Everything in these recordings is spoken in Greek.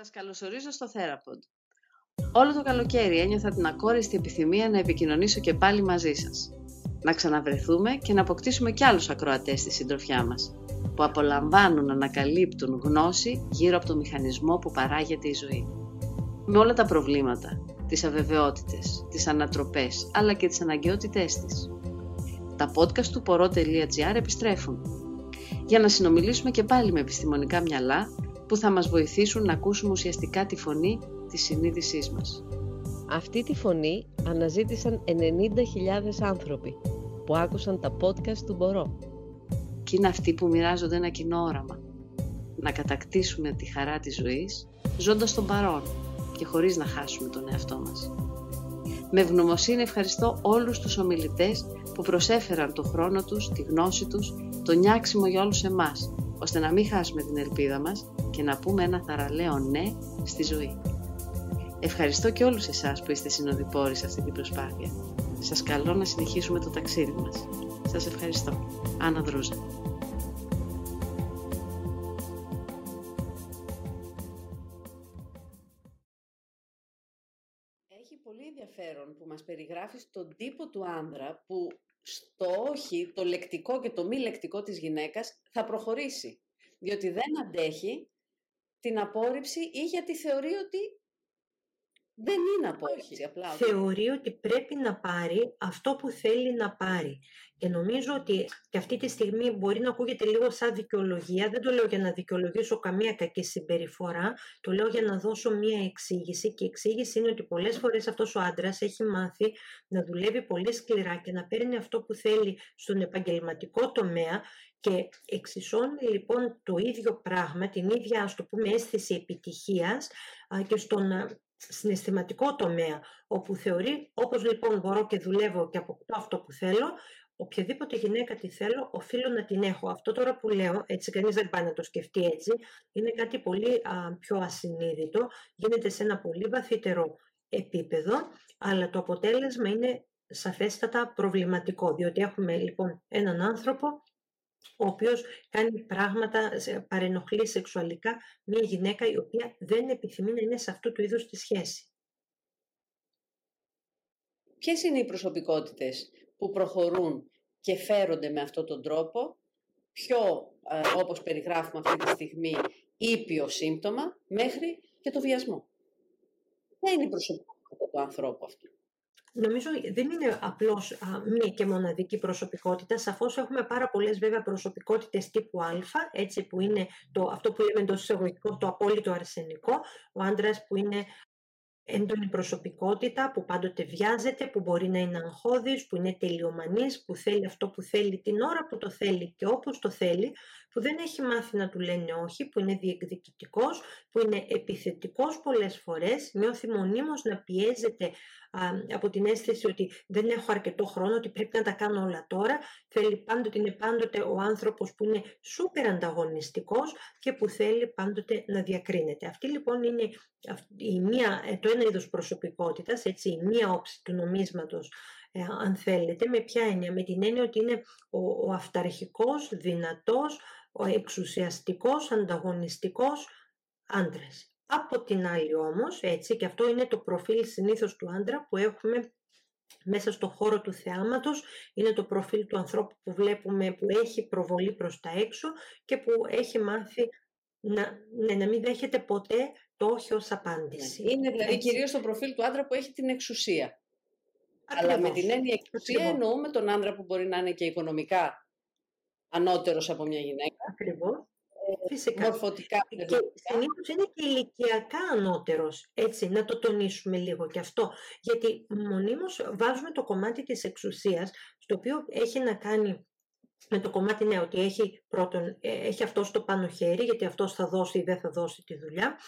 Σας καλωσορίζω στο Therapod. Όλο το καλοκαίρι ένιωθα την ακόριστη επιθυμία να επικοινωνήσω και πάλι μαζί σας. Να ξαναβρεθούμε και να αποκτήσουμε κι άλλους ακροατές στη συντροφιά μας, που απολαμβάνουν να ανακαλύπτουν γνώση γύρω από το μηχανισμό που παράγεται η ζωή. Με όλα τα προβλήματα, τις αβεβαιότητες, τις ανατροπές, αλλά και τις αναγκαιότητές της. Τα podcast του poro.gr επιστρέφουν, για να συνομιλήσουμε και πάλι με επιστημονικά μυαλά που θα μας βοηθήσουν να ακούσουμε ουσιαστικά τη φωνή της συνείδησής μας. Αυτή τη φωνή αναζήτησαν 90.000 άνθρωποι που άκουσαν τα podcast του Μπορώ. Και είναι αυτοί που μοιράζονται ένα κοινό όραμα. Να κατακτήσουμε τη χαρά της ζωής, ζώντας τον παρόν και χωρίς να χάσουμε τον εαυτό μας. Με ευγνωμοσύνη ευχαριστώ όλους τους ομιλητές που προσέφεραν το χρόνο τους, τη γνώση τους, το νιάξιμο για όλους εμάς, ώστε να μην χάσουμε την ελπίδα μας και να πούμε ένα θαραλέο ναι στη ζωή. Ευχαριστώ και όλους εσάς που είστε συνοδοιπόροι σε αυτή την προσπάθεια. Σας καλώ να συνεχίσουμε το ταξίδι μας. Σας ευχαριστώ. Άννα Δρούζα. Έχει πολύ ενδιαφέρον που μας περιγράφεις τον τύπο του άνδρα που στο όχι, το λεκτικό και το μη λεκτικό της γυναίκας θα προχωρήσει. Διότι δεν αντέχει την απόρριψη ή γιατί θεωρεί ότι δεν είναι απόρριψη. Απλά. Θεωρεί ότι πρέπει να πάρει αυτό που θέλει να πάρει. Και νομίζω ότι και αυτή τη στιγμή μπορεί να ακούγεται λίγο σαν δικαιολογία. Δεν το λέω για να δικαιολογήσω καμία κακή συμπεριφορά. Το λέω για να δώσω μία εξήγηση. Και η εξήγηση είναι ότι πολλές φορές αυτός ο άντρας έχει μάθει να δουλεύει πολύ σκληρά και να παίρνει αυτό που θέλει στον επαγγελματικό τομέα και εξισώνει λοιπόν το ίδιο πράγμα, την ίδια ας το πούμε αίσθηση επιτυχίας και στον συναισθηματικό τομέα, όπου θεωρεί όπως λοιπόν μπορώ και δουλεύω και αποκτώ αυτό που θέλω, οποιαδήποτε γυναίκα τη θέλω, οφείλω να την έχω. Αυτό τώρα που λέω, έτσι κανείς δεν πάει να το σκεφτεί έτσι, είναι κάτι πολύ πιο ασυνείδητο, γίνεται σε ένα πολύ βαθύτερο επίπεδο, αλλά το αποτέλεσμα είναι σαφέστατα προβληματικό, διότι έχουμε λοιπόν έναν άνθρωπο ο οποίος κάνει πράγματα, παρενοχλεί σεξουαλικά μια γυναίκα η οποία δεν επιθυμεί να είναι σε αυτού του είδους τη σχέση. Ποιες είναι οι προσωπικότητες που προχωρούν και φέρονται με αυτόν τον τρόπο, πιο, ε, όπως περιγράφουμε αυτή τη στιγμή, ήπιο σύμπτωμα, μέχρι και το βιασμό; Ποια είναι η προσωπικότητα του ανθρώπου αυτού; Νομίζω δεν είναι απλώς μία και μοναδική προσωπικότητα. Σαφώς έχουμε πάρα πολλές βέβαια προσωπικότητες τύπου Α, έτσι που είναι το, αυτό που λέμε το εισαγωγικό, το απόλυτο αρσενικό. Ο άντρας που είναι έντονη προσωπικότητα, που πάντοτε βιάζεται, που μπορεί να είναι αγχώδης, που είναι τελειομανής, που θέλει αυτό που θέλει την ώρα που το θέλει και όπως το θέλει, που δεν έχει μάθει να του λένε όχι, που είναι διεκδικητικός, που είναι επιθετικός πολλές φορές, νιώθει μονίμως να πιέζεται από την αίσθηση ότι δεν έχω αρκετό χρόνο, ότι πρέπει να τα κάνω όλα τώρα. Θέλει πάντοτε, είναι πάντοτε ο άνθρωπος που είναι σούπερ ανταγωνιστικός και που θέλει πάντοτε να διακρίνεται. Αυτή λοιπόν είναι η μία, ε, το ένα είδος προσωπικότητας, έτσι, η μία όψη του νομίσματος ε, αν θέλετε, με ποια έννοια, με την έννοια ότι είναι ο, ο αυταρχικός, δυνατός, ο εξουσιαστικός, ανταγωνιστικός άντρας. Από την άλλη όμως, έτσι, και αυτό είναι το προφίλ συνήθως του άντρα που έχουμε μέσα στο χώρο του θεάματος, είναι το προφίλ του ανθρώπου που βλέπουμε που έχει προβολή προς τα έξω και που έχει μάθει να, ναι, να μην δέχεται ποτέ το όχι ως απάντηση. Ναι. Είναι δηλαδή έτσι. κυρίως το προφίλ του άντρα που έχει την εξουσία. Ακριβώς. Αλλά με την έννοια εξουσία Ακριβώς. εννοούμε τον άντρα που μπορεί να είναι και οικονομικά ανώτερος από μια γυναίκα. Ακριβώς. Φυσικά. μορφωτικά. Και συνήθως είναι και ηλικιακά ανώτερος, έτσι, να το τονίσουμε λίγο και αυτό. Γιατί μονίμως βάζουμε το κομμάτι της εξουσίας, στο οποίο έχει να κάνει με το κομμάτι ναι, ότι έχει, πρώτον, ε, έχει αυτό στο πάνω χέρι, γιατί αυτός θα δώσει ή δεν θα δώσει τη δουλειά,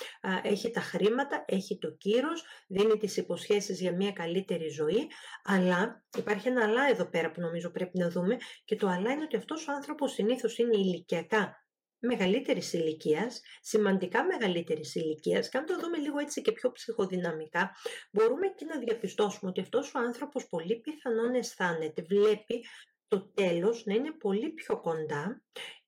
έχει τα χρήματα, έχει το κύρος, δίνει τις υποσχέσεις για μια καλύτερη ζωή, αλλά υπάρχει ένα αλλά εδώ πέρα που νομίζω πρέπει να δούμε και το αλλά είναι ότι αυτός ο άνθρωπος συνήθως είναι ηλικιακά μεγαλύτερης ηλικίας, σημαντικά μεγαλύτερης ηλικίας, και αν το δούμε λίγο έτσι και πιο ψυχοδυναμικά, μπορούμε και να διαπιστώσουμε ότι αυτός ο άνθρωπος πολύ πιθανόν αισθάνεται, βλέπει το τέλος να είναι πολύ πιο κοντά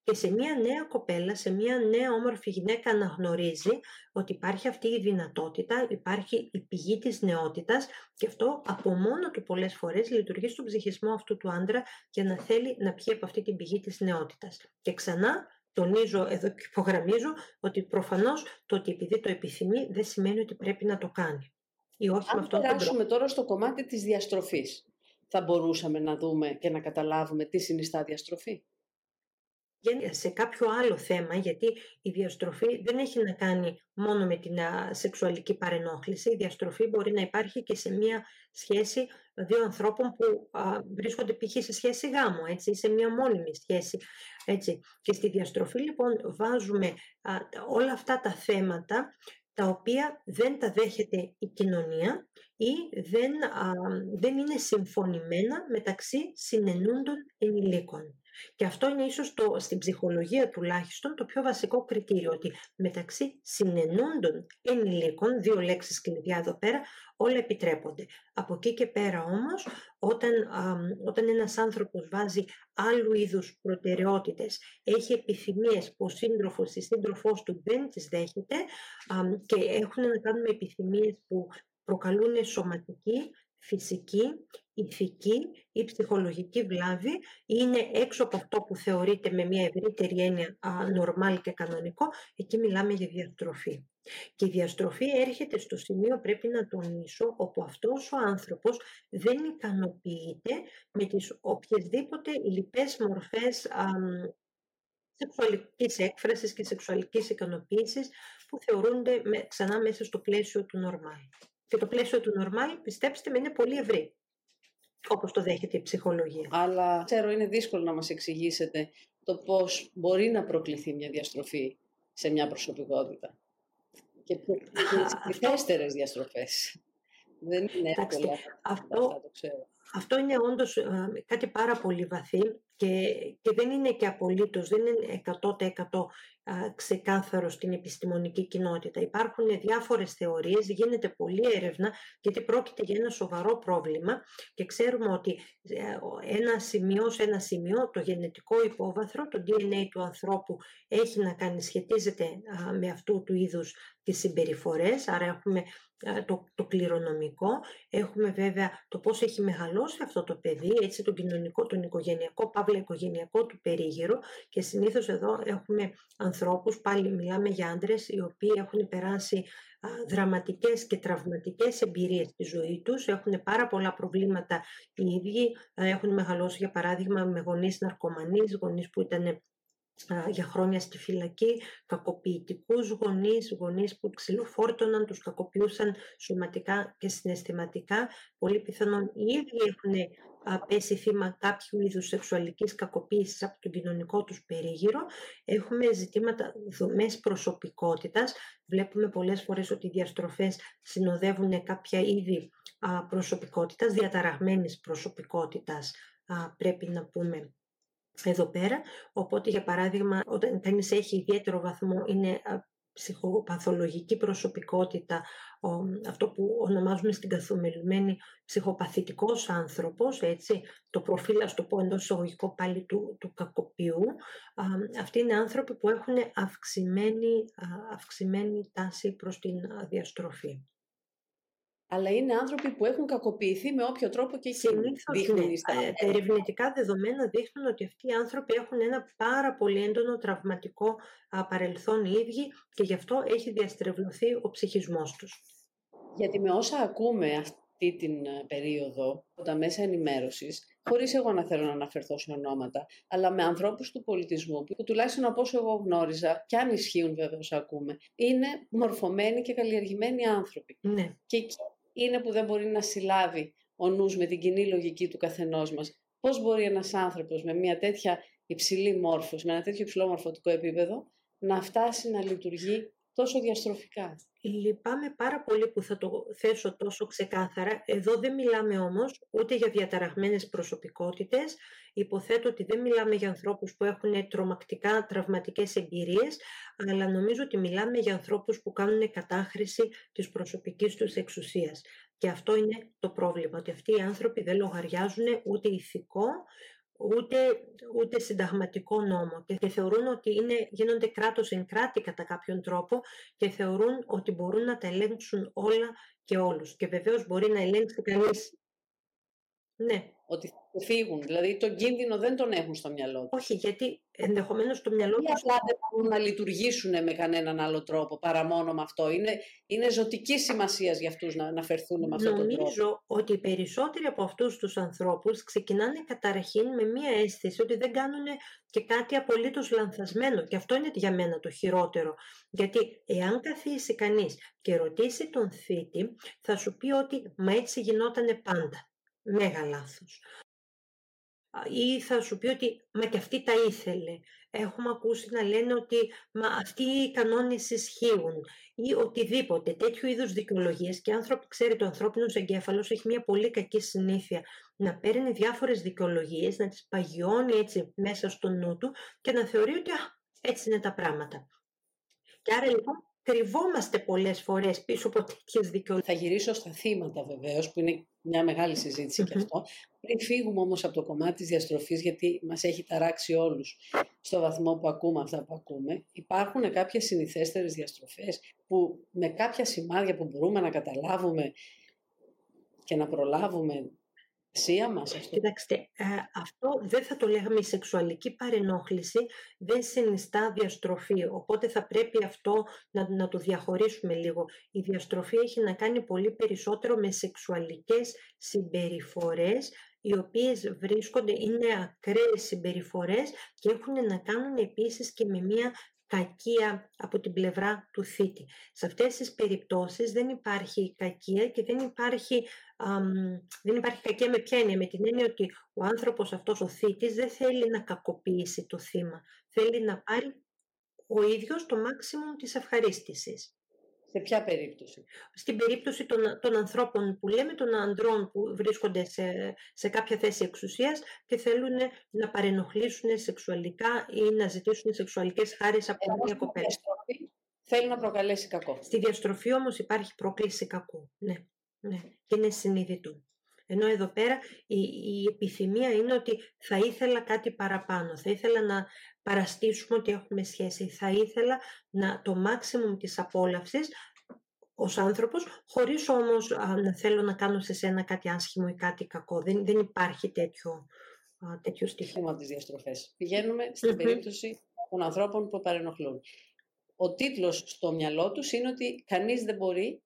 και σε μια νέα κοπέλα, σε μια νέα όμορφη γυναίκα να γνωρίζει ότι υπάρχει αυτή η δυνατότητα, υπάρχει η πηγή της νεότητας και αυτό από μόνο του πολλές φορές λειτουργεί στον ψυχισμό αυτού του άντρα για να θέλει να πιει από αυτή την πηγή της νεότητας. Και ξανά τονίζω εδώ και υπογραμμίζω ότι προφανώς το ότι επειδή το επιθυμεί δεν σημαίνει ότι πρέπει να το κάνει. Ή όχι Αν περάσουμε τώρα στο κομμάτι της διαστροφής, θα μπορούσαμε να δούμε και να καταλάβουμε τι συνιστά διαστροφή; Σε κάποιο άλλο θέμα, γιατί η διαστροφή δεν έχει να κάνει μόνο με την σεξουαλική παρενόχληση. Η διαστροφή μπορεί να υπάρχει και σε μια σχέση δύο ανθρώπων που βρίσκονται π.χ. σε σχέση γάμου, έτσι, ή σε μια μόνιμη σχέση. Έτσι. Και στη διαστροφή λοιπόν βάζουμε όλα αυτά τα θέματα τα οποία δεν τα δέχεται η κοινωνία ή δεν, δεν είναι συμφωνημένα μεταξύ συνενούντων ενηλίκων. Και αυτό είναι ίσως το, στην ψυχολογία τουλάχιστον το πιο βασικό κριτήριο, ότι μεταξύ συνενούντων ενηλίκων, δύο λέξεις κλειδιά εδώ πέρα, όλα επιτρέπονται. Από εκεί και πέρα όμως, όταν, α, όταν ένας άνθρωπος βάζει άλλου είδους προτεραιότητες, έχει επιθυμίες που ο σύντροφος ή σύντροφός του δεν τις δέχεται και έχουν να κάνουν επιθυμίες που προκαλούν σωματική, φυσική, ηθική ή ψυχολογική βλάβη είναι έξω από αυτό που θεωρείται με μια ευρύτερη έννοια νορμάλ και κανονικό, εκεί μιλάμε για διαστροφή. Και η διαστροφή έρχεται στο σημείο, πρέπει να τονίσω, όπου αυτός ο άνθρωπος δεν ικανοποιείται με τις οποιασδήποτε λοιπές μορφές α, σεξουαλικής έκφρασης και σεξουαλικής ικανοποίησης που θεωρούνται ξανά μέσα στο πλαίσιο του νορμάλ. Και το πλαίσιο του normal, πιστέψτε με, είναι πολύ ευρύ. Όπως το δέχεται η ψυχολογία. Αλλά ξέρω είναι δύσκολο να μας εξηγήσετε το πώς μπορεί να προκληθεί μια διαστροφή σε μια προσωπικότητα. Και τις πληθέστερες διαστροφές. Δεν είναι εύκολο αυτό, το ξέρω. Αυτό είναι όντως ε, κάτι πάρα πολύ βαθύ και, και δεν είναι και απολύτως, δεν είναι 100% ξεκάθαρο στην επιστημονική κοινότητα. Υπάρχουν διάφορες θεωρίες, γίνεται πολλή έρευνα γιατί πρόκειται για ένα σοβαρό πρόβλημα και ξέρουμε ότι ε, ένα σημείο σε ένα σημείο, το γενετικό υπόβαθρο, το DNA του ανθρώπου έχει να κάνει, σχετίζεται με αυτού του είδους τις συμπεριφορές, άρα έχουμε το, το κληρονομικό, έχουμε βέβαια το πώς έχει μεγαλώσει αυτό το παιδί, έτσι τον κοινωνικό, τον οικογενειακό, παύλα οικογενειακό του περίγυρο. Και συνήθως εδώ έχουμε ανθρώπους, πάλι μιλάμε για άντρες, οι οποίοι έχουν περάσει δραματικές και τραυματικές εμπειρίες στη ζωή τους, έχουν πάρα πολλά προβλήματα οι ίδιοι, έχουν μεγαλώσει για παράδειγμα με γονείς ναρκωμανείς, γονείς που ήταν για χρόνια στη φυλακή, κακοποιητικούς γονείς, γονείς που ξυλοφόρτωναν, τους κακοποιούσαν σωματικά και συναισθηματικά. Πολύ πιθανόν οι ίδιοι έχουν πέσει θύμα κάποιου είδους σεξουαλικής κακοποίησης από τον κοινωνικό τους περίγυρο. Έχουμε ζητήματα δομές προσωπικότητας. Βλέπουμε πολλές φορές ότι οι διαστροφές συνοδεύουν κάποια είδη προσωπικότητας, διαταραγμένης προσωπικότητας πρέπει να πούμε εδώ πέρα. Οπότε, για παράδειγμα, όταν κανείς έχει ιδιαίτερο βαθμό, είναι ψυχοπαθολογική προσωπικότητα, αυτό που ονομάζουμε στην καθομελουμένη ψυχοπαθητικός άνθρωπος, έτσι, το προφίλ, ας το πω εντός εισαγωγικό πάλι του, του κακοποιού, αυτοί είναι άνθρωποι που έχουν αυξημένη, αυξημένη τάση προς την διαστροφή αλλά είναι άνθρωποι που έχουν κακοποιηθεί με όποιο τρόπο και δείχνουν ναι. στα... Τα ερευνητικά δεδομένα δείχνουν ότι αυτοί οι άνθρωποι έχουν ένα πάρα πολύ έντονο τραυματικό παρελθόν οι ίδιοι και γι' αυτό έχει διαστρεβλωθεί ο ψυχισμός τους. Γιατί με όσα ακούμε αυτή την ε, περίοδο από τα μέσα ενημέρωσης, χωρίς εγώ να θέλω να αναφερθώ σε ονόματα, αλλά με ανθρώπους του πολιτισμού, που τουλάχιστον από όσο εγώ γνώριζα, και αν ισχύουν βέβαια όσα ακούμε, είναι μορφωμένοι και καλλιεργημένοι άνθρωποι. Ναι. Και εκεί είναι που δεν μπορεί να συλλάβει ο νους με την κοινή λογική του καθενός μας. Πώς μπορεί ένας άνθρωπος με μια τέτοια υψηλή μόρφωση, με ένα τέτοιο υψηλό μορφωτικό επίπεδο, να φτάσει να λειτουργεί τόσο διαστροφικά. Λυπάμαι πάρα πολύ που θα το θέσω τόσο ξεκάθαρα. Εδώ δεν μιλάμε όμως ούτε για διαταραγμένες προσωπικότητες. Υποθέτω ότι δεν μιλάμε για ανθρώπους που έχουν τρομακτικά τραυματικές εμπειρίες, αλλά νομίζω ότι μιλάμε για ανθρώπους που κάνουν κατάχρηση της προσωπικής τους εξουσίας. Και αυτό είναι το πρόβλημα, ότι αυτοί οι άνθρωποι δεν λογαριάζουν ούτε ηθικό, ούτε, ούτε συνταγματικό νόμο και θεωρούν ότι είναι, γίνονται κράτος εν κράτη κατά κάποιον τρόπο και θεωρούν ότι μπορούν να τα ελέγξουν όλα και όλους. Και βεβαίως μπορεί να ελέγξει κανείς ναι. Ότι θα φύγουν. Δηλαδή τον κίνδυνο δεν τον έχουν στο μυαλό τους. Όχι, γιατί ενδεχομένως το μυαλό τους. απλά δεν μπορούν να λειτουργήσουν με κανέναν άλλο τρόπο παρά μόνο με αυτό. Είναι, είναι ζωτική σημασίας για αυτούς να, να φερθούν με αυτόν τον τρόπο. Νομίζω ότι οι περισσότεροι από αυτούς τους ανθρώπους ξεκινάνε καταρχήν με μία αίσθηση ότι δεν κάνουν και κάτι απολύτως λανθασμένο. Και αυτό είναι για μένα το χειρότερο. Γιατί εάν καθίσει κανείς και ρωτήσει τον θήτη, θα σου πει ότι μα έτσι γινότανε πάντα μέγα λάθος. Ή θα σου πει ότι «μα και αυτή τα ήθελε». Έχουμε ακούσει να λένε ότι «μα αυτοί οι κανόνες ισχύουν» ή οτιδήποτε. Τέτοιου είδους δικαιολογίες και άνθρωποι, ξέρει, το ανθρώπινος εγκέφαλος έχει μια πολύ κακή συνήθεια να παίρνει διάφορες δικαιολογίες, να τις παγιώνει έτσι μέσα στο νου του και να θεωρεί ότι «α, έτσι είναι τα πράγματα». Και άρα λοιπόν κρυβόμαστε πολλές φορές πίσω από τέτοιες δικαιολογίες. Θα γυρίσω στα θύματα βεβαίως, που είναι μια μεγάλη συζήτηση και αυτό. Πριν φύγουμε όμως από το κομμάτι της διαστροφής, γιατί μας έχει ταράξει όλους στο βαθμό που ακούμε αυτά που ακούμε, υπάρχουν κάποιες συνηθέστερες διαστροφές που με κάποια σημάδια που μπορούμε να καταλάβουμε και να προλάβουμε μας αυτό. Κοιτάξτε, ε, αυτό δεν θα το λέγαμε η σεξουαλική παρενόχληση, δεν συνιστά διαστροφή, οπότε θα πρέπει αυτό να, να το διαχωρίσουμε λίγο. Η διαστροφή έχει να κάνει πολύ περισσότερο με σεξουαλικές συμπεριφορές, οι οποίες βρίσκονται, είναι ακραίες συμπεριφορές και έχουν να κάνουν επίσης και με μια κακία από την πλευρά του θήτη. Σε αυτές τις περιπτώσεις δεν υπάρχει κακία και δεν υπάρχει, δεν υπάρχει κακία με ποια έννοια, με την έννοια ότι ο άνθρωπος αυτός ο θήτης δεν θέλει να κακοποιήσει το θύμα, θέλει να πάρει ο ίδιος το μάξιμο της ευχαρίστησης. Σε ποια περίπτωση; Στην περίπτωση των, των ανθρώπων που λέμε, των ανδρών που βρίσκονται σε, σε κάποια θέση εξουσίας και θέλουν να παρενοχλήσουν σεξουαλικά ή να ζητήσουν σεξουαλικές χάρες από μια κοπέλα. Θέλει να προκαλέσει κακό. Στη διαστροφή όμως υπάρχει πρόκληση κακού. Ναι, ναι. Και είναι συνειδητού. Ενώ εδώ πέρα η, η επιθυμία είναι ότι θα ήθελα κάτι παραπάνω, θα ήθελα να παραστήσουμε ότι έχουμε σχέση, θα ήθελα να, το maximum της απόλαυσης ως άνθρωπος, χωρίς όμως να θέλω να κάνω σε σένα κάτι άσχημο ή κάτι κακό. Δεν, δεν υπάρχει τέτοιο, α, τέτοιο στοιχείο. από τις διαστροφές. Πηγαίνουμε στην περίπτωση των ανθρώπων που παρενοχλούν. Ο τίτλος στο μυαλό τους είναι ότι κανείς δεν μπορεί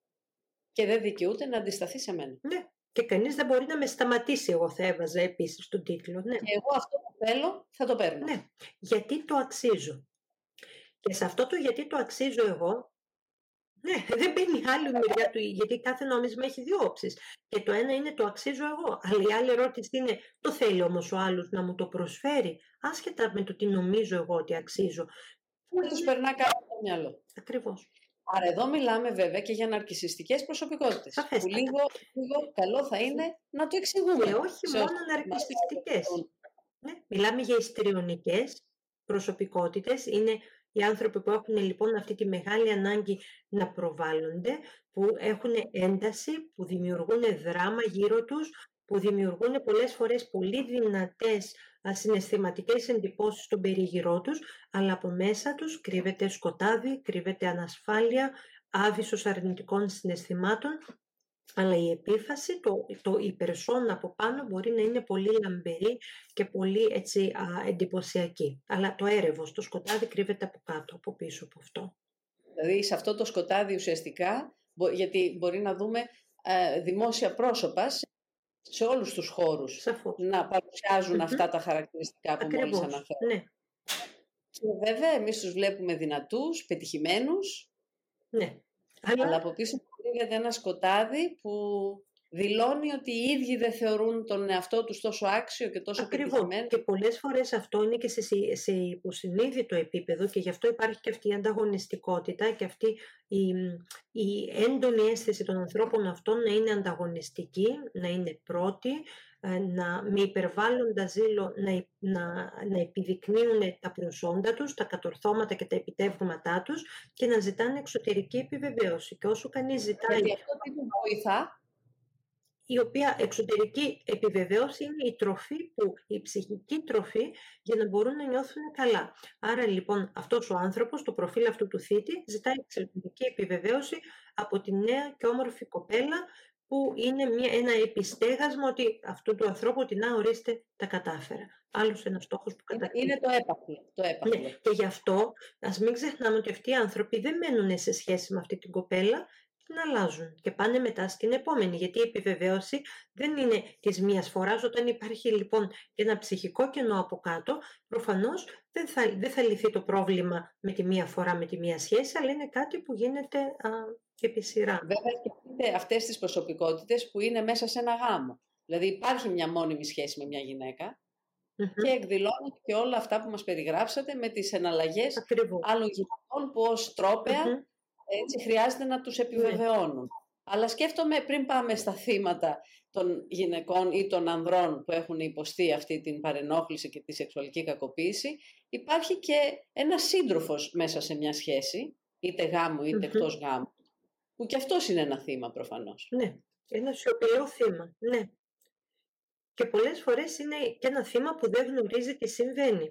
και δεν δικαιούται να αντισταθεί σε μένα. Ναι. Και κανείς δεν μπορεί να με σταματήσει, εγώ θα έβαζα επίσης τον τίτλο. Ναι. Και εγώ αυτό που θέλω θα το παίρνω. Ναι, γιατί το αξίζω. Και σε αυτό το γιατί το αξίζω εγώ, ναι, δεν μπαίνει άλλη μεριά του, γιατί κάθε νόμισμα έχει δύο όψεις. Και το ένα είναι το αξίζω εγώ. Αλλά η άλλη ερώτηση είναι, το θέλει όμως ο άλλος να μου το προσφέρει, άσχετα με το τι νομίζω εγώ ότι αξίζω. Πού τους περνά κάτω το μυαλό. Ακριβώς. Άρα εδώ μιλάμε βέβαια και για ναρκισιστικές προσωπικότητες. Που λίγο, λίγο καλό θα είναι να το εξηγούμε. Και όχι μόνο ναρκισιστικές. Ναι, μιλάμε για ιστριονικές προσωπικότητες. Είναι οι άνθρωποι που έχουν λοιπόν αυτή τη μεγάλη ανάγκη να προβάλλονται, που έχουν ένταση, που δημιουργούν δράμα γύρω τους, που δημιουργούν πολλές φορές πολύ δυνατές ασυναισθηματικές εντυπώσεις στον περίγυρό τους, αλλά από μέσα τους κρύβεται σκοτάδι, κρύβεται ανασφάλεια, άβυσος αρνητικών συναισθημάτων, αλλά η επίφαση, το, το, η περσόνα από πάνω μπορεί να είναι πολύ λαμπερή και πολύ έτσι, α, εντυπωσιακή. Αλλά το έρευος, το σκοτάδι κρύβεται από κάτω, από πίσω από αυτό. Δηλαδή σε αυτό το σκοτάδι ουσιαστικά, γιατί μπορεί να δούμε ε, δημόσια πρόσωπα σε όλους τους χώρους να παρουσιαζουν αυτά τα χαρακτηριστικά που Ακριβώς, μόλις αναφέρω. Ναι. Και βέβαια εμείς τους βλέπουμε δυνατούς, πετυχημένους, ναι. αλλά, αλλά από πίσω κρύβεται ένα σκοτάδι που δηλώνει ότι οι ίδιοι δεν θεωρούν τον εαυτό τους τόσο άξιο και τόσο Ακριβώς. πετυχημένο. Και πολλές φορές αυτό είναι και σε, σε υποσυνείδητο επίπεδο και γι' αυτό υπάρχει και αυτή η ανταγωνιστικότητα και αυτή η, η έντονη αίσθηση των ανθρώπων αυτών να είναι ανταγωνιστική, να είναι πρώτη, ε, να, με υπερβάλλοντα ζήλο να, να, να επιδεικνύουν τα προσόντα τους, τα κατορθώματα και τα επιτεύγματά τους και να ζητάνε εξωτερική επιβεβαίωση. Και όσο κανείς ζητάει... Γιατί αυτό τι βοηθά; Η οποία εξωτερική επιβεβαίωση είναι η τροφή που, η ψυχική τροφή για να μπορούν να νιώθουν καλά. Άρα λοιπόν αυτός ο άνθρωπος, το προφίλ αυτού του θήτη, ζητάει εξωτερική επιβεβαίωση από τη νέα και όμορφη κοπέλα που είναι μια, ένα επιστέγασμα ότι αυτού του ανθρώπου ότι να ορίστε τα κατάφερα. Άλλος ένας στόχος που καταφέρει. Είναι το έπαθλο. Το έπαθλο. Ναι, και γι' αυτό ας μην ξεχνάμε ότι αυτοί οι άνθρωποι δεν μένουν σε σχέση με αυτή την κοπέλα, την αλλάζουν και πάνε μετά στην επόμενη. Γιατί η επιβεβαίωση δεν είναι της μίας φοράς. Όταν υπάρχει λοιπόν και ένα ψυχικό κενό από κάτω, προφανώς δεν θα, δεν θα λυθεί το πρόβλημα με τη μία φορά, με τη μία σχέση, αλλά είναι κάτι που γίνεται α, επί σειρά. Βέβαια, σκεφτείτε αυτές τις προσωπικότητες που είναι μέσα σε ένα γάμο. Δηλαδή, υπάρχει μια μόνιμη σχέση με μια γυναίκα και εκδηλώνονται και όλα αυτά που μας περιγράψατε με τις εναλλαγές άλλων γυναικών που ως τροπεα έτσι χρειάζεται να τους επιβεβαιώνουν. Αλλά σκέφτομαι πριν πάμε στα θύματα των γυναικών ή των ανδρών που έχουν υποστεί αυτή την παρενόχληση και τη σεξουαλική κακοποίηση, υπάρχει και ένας σύντροφος μέσα σε μια σχέση, είτε γάμου είτε εκτός γάμου, που και αυτός είναι ένα θύμα προφανώς. Ναι, ένα σιωπηλό θύμα, ναι. Και πολλές φορές είναι και ένα θύμα που δεν γνωρίζει τι συμβαίνει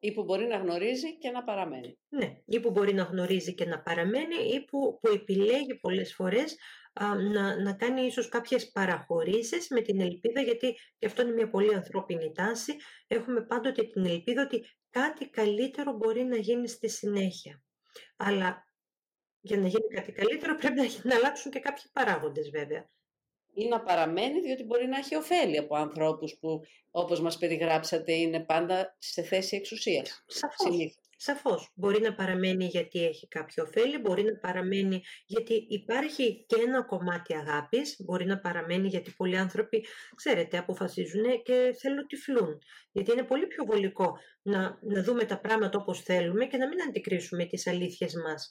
ή που μπορεί να γνωρίζει και να παραμένει. Ναι, ή που μπορεί να γνωρίζει και να παραμένει ή που, που επιλέγει πολλές φορές να, να κάνει ίσως κάποιες παραχωρήσεις με την ελπίδα, γιατί και αυτό είναι μια πολύ ανθρώπινη τάση, έχουμε πάντοτε την ελπίδα ότι κάτι καλύτερο μπορεί να γίνει στη συνέχεια. Αλλά για να γίνει κάτι καλύτερο πρέπει να, να αλλάξουν και κάποιοι παράγοντες βέβαια ή να παραμένει διότι μπορεί να έχει ωφέλη από ανθρώπους που όπως μας περιγράψατε είναι πάντα σε θέση εξουσίας. Σαφώς. Σαφώς. Μπορεί να παραμένει γιατί έχει κάποιο ωφέλη, μπορεί να παραμένει γιατί υπάρχει και ένα κομμάτι αγάπης, μπορεί να παραμένει γιατί πολλοί άνθρωποι, ξέρετε, αποφασίζουν και θέλουν τυφλούν. Γιατί είναι πολύ πιο βολικό να, να δούμε τα πράγματα όπως θέλουμε και να μην αντικρίσουμε τις αλήθειες μας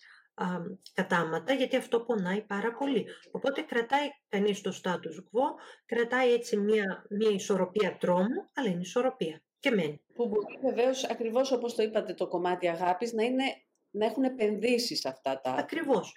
κατάματα, γιατί αυτό πονάει πάρα πολύ. Οπότε κρατάει κανείς το status quo, κρατάει έτσι μια, μια ισορροπία τρόμου, αλλά είναι ισορροπία και μένει. Που μπορεί βεβαίως, ακριβώς όπως το είπατε, το κομμάτι αγάπης να, είναι, να έχουν επενδύσει σε αυτά τα... Ακριβώς.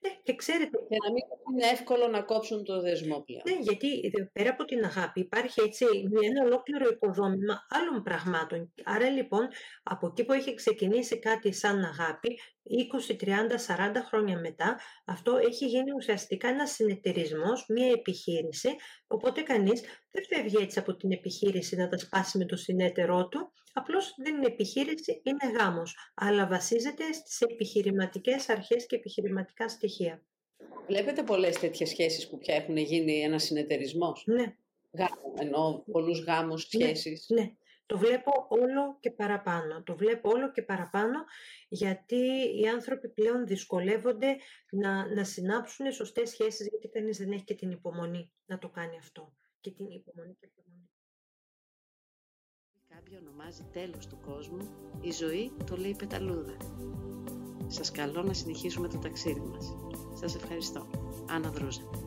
Ναι, και ξέρετε... Για να μην είναι εύκολο να κόψουν το δεσμό πλέον. Ναι, γιατί πέρα από την αγάπη υπάρχει έτσι ένα ολόκληρο οικοδόμημα άλλων πραγμάτων. Άρα λοιπόν, από εκεί που έχει ξεκινήσει κάτι σαν αγάπη, 20, 30, 40 χρόνια μετά, αυτό έχει γίνει ουσιαστικά ένας συνεταιρισμός, μια επιχείρηση, οπότε κανείς δεν φεύγει έτσι από την επιχείρηση να τα σπάσει με το συνέτερό του, απλώς δεν είναι επιχείρηση, είναι γάμος, αλλά βασίζεται στις επιχειρηματικές αρχές και επιχειρηματικά στοιχεία. Βλέπετε πολλές τέτοιες σχέσεις που πια έχουν γίνει ένας συνεταιρισμός; Ναι. Γάμο, εννοώ πολλούς γάμους, ναι, σχέσεις. Ναι, Το βλέπω όλο και παραπάνω. Το βλέπω όλο και παραπάνω γιατί οι άνθρωποι πλέον δυσκολεύονται να, να συνάψουν σωστές σχέσεις γιατί κανείς δεν έχει και την υπομονή να το κάνει αυτό. Και την υπομονή και την υπομονή. Κάποιο ονομάζει τέλος του κόσμου, η ζωή το λέει πεταλούδα. Σας καλώ να συνεχίσουμε το ταξίδι μας. Σας ευχαριστώ. Άννα Δρούζα.